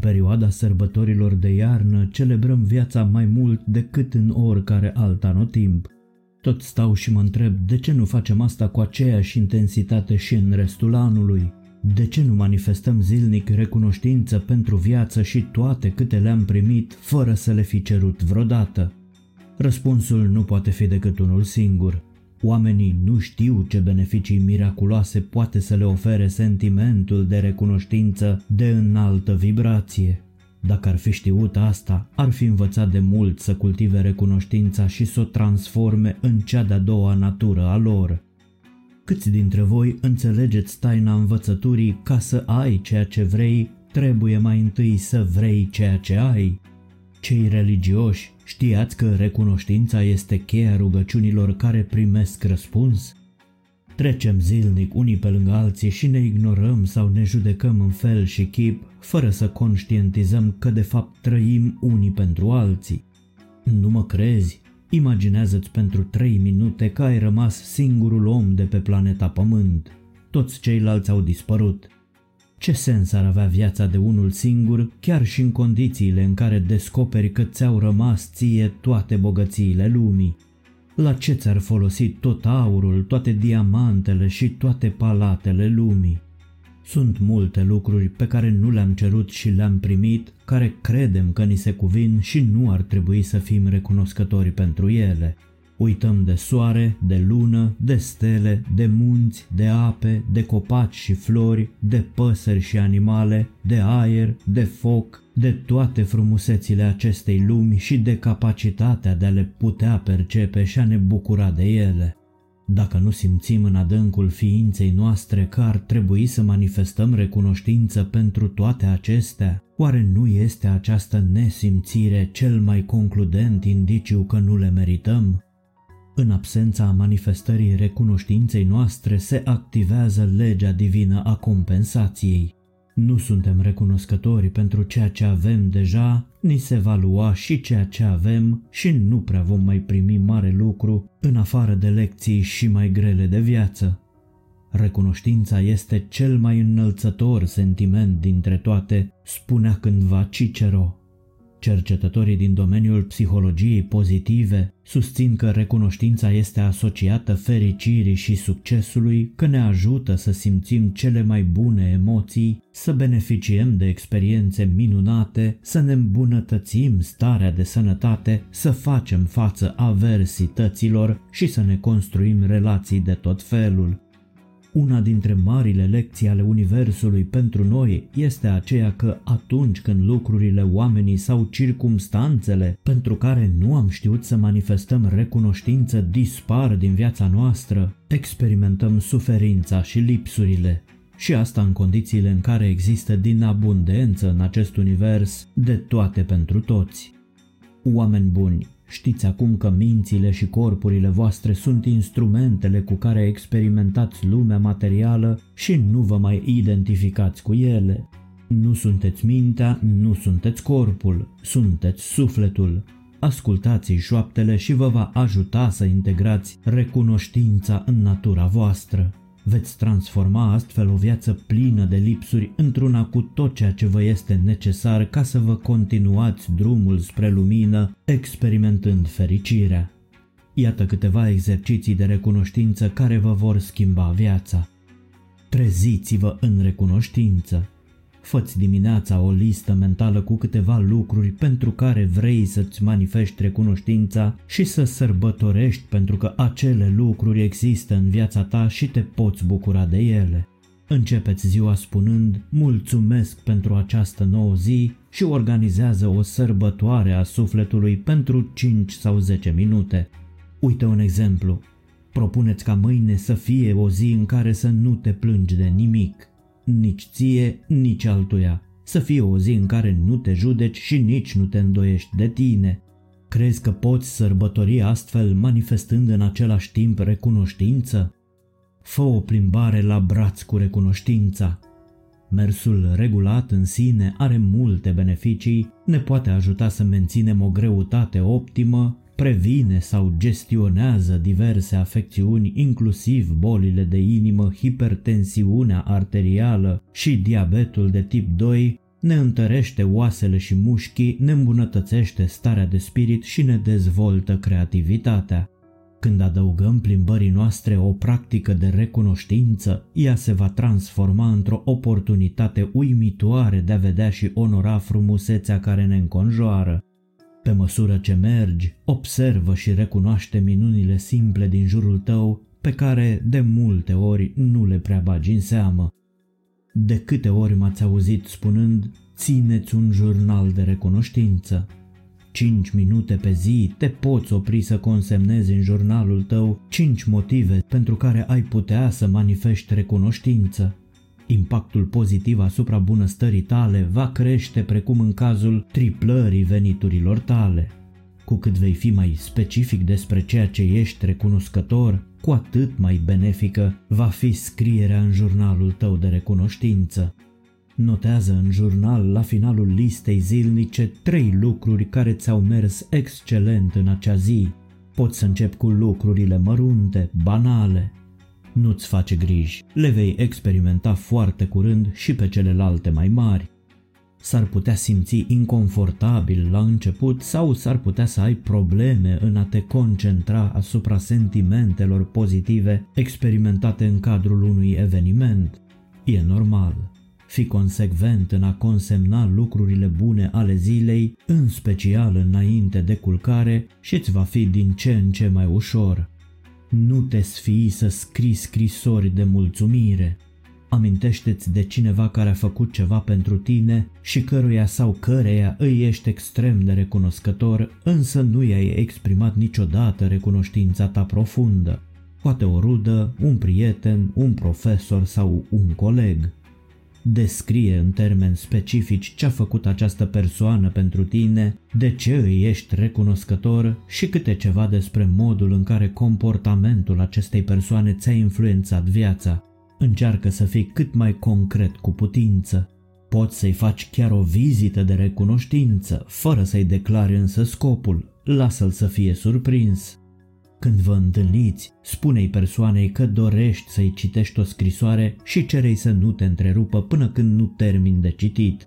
perioada sărbătorilor de iarnă celebrăm viața mai mult decât în oricare alt anotimp. Tot stau și mă întreb de ce nu facem asta cu aceeași intensitate și în restul anului. De ce nu manifestăm zilnic recunoștință pentru viață și toate câte le-am primit fără să le fi cerut vreodată? Răspunsul nu poate fi decât unul singur. Oamenii nu știu ce beneficii miraculoase poate să le ofere sentimentul de recunoștință de înaltă vibrație. Dacă ar fi știut asta, ar fi învățat de mult să cultive recunoștința și să o transforme în cea de-a doua natură a lor. Câți dintre voi înțelegeți taina învățăturii ca să ai ceea ce vrei, trebuie mai întâi să vrei ceea ce ai? Cei religioși știați că recunoștința este cheia rugăciunilor care primesc răspuns? Trecem zilnic unii pe lângă alții și ne ignorăm sau ne judecăm în fel și chip, fără să conștientizăm că de fapt trăim unii pentru alții. Nu mă crezi? Imaginează-ți pentru trei minute că ai rămas singurul om de pe planeta Pământ. Toți ceilalți au dispărut. Ce sens ar avea viața de unul singur, chiar și în condițiile în care descoperi că ți-au rămas ție toate bogățiile lumii? La ce ți-ar folosi tot aurul, toate diamantele și toate palatele lumii? Sunt multe lucruri pe care nu le-am cerut și le-am primit, care credem că ni se cuvin și nu ar trebui să fim recunoscători pentru ele. Uităm de soare, de lună, de stele, de munți, de ape, de copaci și flori, de păsări și animale, de aer, de foc, de toate frumusețile acestei lumi și de capacitatea de a le putea percepe și a ne bucura de ele. Dacă nu simțim în adâncul ființei noastre că ar trebui să manifestăm recunoștință pentru toate acestea, oare nu este această nesimțire cel mai concludent indiciu că nu le merităm? În absența manifestării recunoștinței noastre se activează legea divină a compensației. Nu suntem recunoscători pentru ceea ce avem deja, ni se va lua și ceea ce avem și nu prea vom mai primi mare lucru în afară de lecții și mai grele de viață. Recunoștința este cel mai înălțător sentiment dintre toate, spunea cândva Cicero. Cercetătorii din domeniul psihologiei pozitive susțin că recunoștința este asociată fericirii și succesului, că ne ajută să simțim cele mai bune emoții, să beneficiem de experiențe minunate, să ne îmbunătățim starea de sănătate, să facem față aversităților și să ne construim relații de tot felul. Una dintre marile lecții ale Universului pentru noi este aceea că atunci când lucrurile, oamenii sau circumstanțele pentru care nu am știut să manifestăm recunoștință dispar din viața noastră, experimentăm suferința și lipsurile. Și asta în condițiile în care există din abundență în acest univers de toate pentru toți. Oameni buni, Știți acum că mințile și corpurile voastre sunt instrumentele cu care experimentați lumea materială și nu vă mai identificați cu ele. Nu sunteți mintea, nu sunteți corpul, sunteți sufletul. Ascultați șoaptele și vă va ajuta să integrați recunoștința în natura voastră. Veți transforma astfel o viață plină de lipsuri într-una cu tot ceea ce vă este necesar ca să vă continuați drumul spre lumină, experimentând fericirea. Iată câteva exerciții de recunoștință care vă vor schimba viața. Treziți-vă în recunoștință. Făți dimineața o listă mentală cu câteva lucruri pentru care vrei să-ți manifesti recunoștința și să sărbătorești pentru că acele lucruri există în viața ta și te poți bucura de ele. Începeți ziua spunând mulțumesc pentru această nouă zi și organizează o sărbătoare a sufletului pentru 5 sau 10 minute. Uite un exemplu. Propuneți ca mâine să fie o zi în care să nu te plângi de nimic nici ție, nici altuia. Să fie o zi în care nu te judeci și nici nu te îndoiești de tine. Crezi că poți sărbători astfel manifestând în același timp recunoștință? Fă o plimbare la braț cu recunoștința. Mersul regulat în sine are multe beneficii, ne poate ajuta să menținem o greutate optimă, previne sau gestionează diverse afecțiuni, inclusiv bolile de inimă, hipertensiunea arterială și diabetul de tip 2, ne întărește oasele și mușchii, ne îmbunătățește starea de spirit și ne dezvoltă creativitatea. Când adăugăm plimbării noastre o practică de recunoștință, ea se va transforma într-o oportunitate uimitoare de a vedea și onora frumusețea care ne înconjoară. Pe măsură ce mergi, observă și recunoaște minunile simple din jurul tău pe care de multe ori nu le prea bagi în seamă. De câte ori m-ați auzit spunând, țineți un jurnal de recunoștință. 5 minute pe zi te poți opri să consemnezi în jurnalul tău 5 motive pentru care ai putea să manifesti recunoștință. Impactul pozitiv asupra bunăstării tale va crește precum în cazul triplării veniturilor tale. Cu cât vei fi mai specific despre ceea ce ești recunoscător, cu atât mai benefică va fi scrierea în jurnalul tău de recunoștință. Notează în jurnal la finalul listei zilnice trei lucruri care ți-au mers excelent în acea zi. Poți să începi cu lucrurile mărunte, banale. Nu-ți face griji, le vei experimenta foarte curând și pe celelalte mai mari. S-ar putea simți inconfortabil la început sau s-ar putea să ai probleme în a te concentra asupra sentimentelor pozitive experimentate în cadrul unui eveniment. E normal. Fi consecvent în a consemna lucrurile bune ale zilei, în special înainte de culcare și îți va fi din ce în ce mai ușor. Nu te sfii să scrii scrisori de mulțumire. Amintește-ți de cineva care a făcut ceva pentru tine și căruia sau căreia îi ești extrem de recunoscător, însă nu i-ai exprimat niciodată recunoștința ta profundă. Poate o rudă, un prieten, un profesor sau un coleg. Descrie în termeni specifici ce a făcut această persoană pentru tine, de ce îi ești recunoscător și câte ceva despre modul în care comportamentul acestei persoane ți-a influențat viața. Încearcă să fii cât mai concret cu putință. Poți să-i faci chiar o vizită de recunoștință, fără să-i declari însă scopul. Lasă-l să fie surprins. Când vă întâlniți, spune-i persoanei că dorești să-i citești o scrisoare și cerei să nu te întrerupă până când nu termin de citit.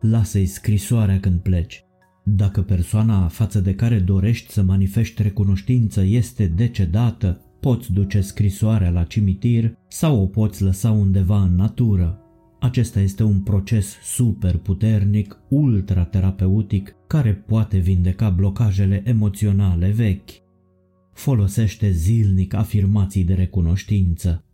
Lasă-i scrisoarea când pleci. Dacă persoana față de care dorești să manifesti recunoștință este decedată, poți duce scrisoarea la cimitir sau o poți lăsa undeva în natură. Acesta este un proces super puternic, ultra terapeutic, care poate vindeca blocajele emoționale vechi. Folosește zilnic afirmații de recunoștință.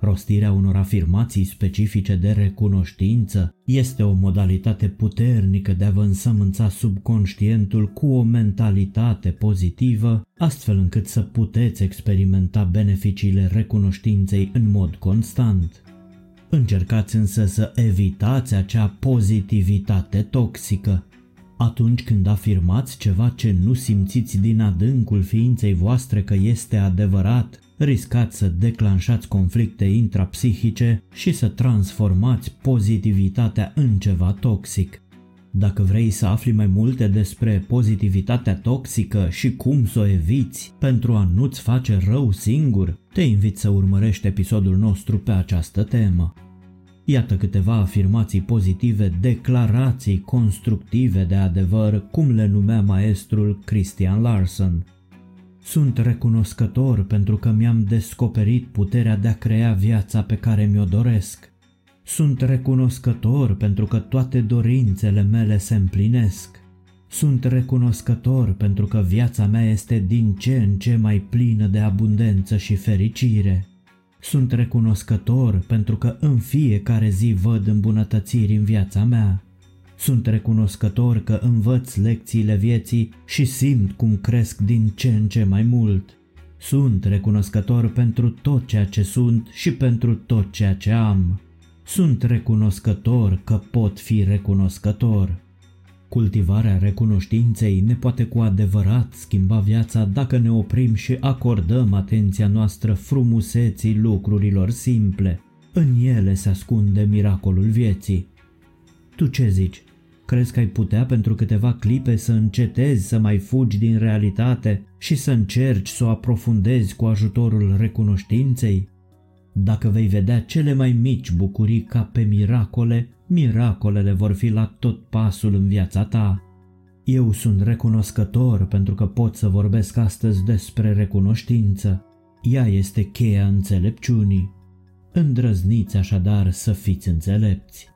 Rostirea unor afirmații specifice de recunoștință este o modalitate puternică de a vă însămânța subconștientul cu o mentalitate pozitivă, astfel încât să puteți experimenta beneficiile recunoștinței în mod constant. Încercați însă să evitați acea pozitivitate toxică, atunci când afirmați ceva ce nu simțiți din adâncul ființei voastre că este adevărat, riscați să declanșați conflicte intrapsihice și să transformați pozitivitatea în ceva toxic. Dacă vrei să afli mai multe despre pozitivitatea toxică și cum să o eviți pentru a nu-ți face rău singur, te invit să urmărești episodul nostru pe această temă. Iată câteva afirmații pozitive, declarații constructive de adevăr, cum le numea maestrul Christian Larson. Sunt recunoscător pentru că mi-am descoperit puterea de a crea viața pe care mi-o doresc. Sunt recunoscător pentru că toate dorințele mele se împlinesc. Sunt recunoscător pentru că viața mea este din ce în ce mai plină de abundență și fericire. Sunt recunoscător pentru că în fiecare zi văd îmbunătățiri în viața mea. Sunt recunoscător că învăț lecțiile vieții și simt cum cresc din ce în ce mai mult. Sunt recunoscător pentru tot ceea ce sunt și pentru tot ceea ce am. Sunt recunoscător că pot fi recunoscător. Cultivarea recunoștinței ne poate cu adevărat schimba viața dacă ne oprim și acordăm atenția noastră frumuseții lucrurilor simple. În ele se ascunde miracolul vieții. Tu ce zici? Crezi că ai putea pentru câteva clipe să încetezi să mai fugi din realitate și să încerci să o aprofundezi cu ajutorul recunoștinței? Dacă vei vedea cele mai mici bucurii ca pe miracole, Miracolele vor fi la tot pasul în viața ta. Eu sunt recunoscător pentru că pot să vorbesc astăzi despre recunoștință. Ea este cheia înțelepciunii. Îndrăzniți așadar să fiți înțelepți.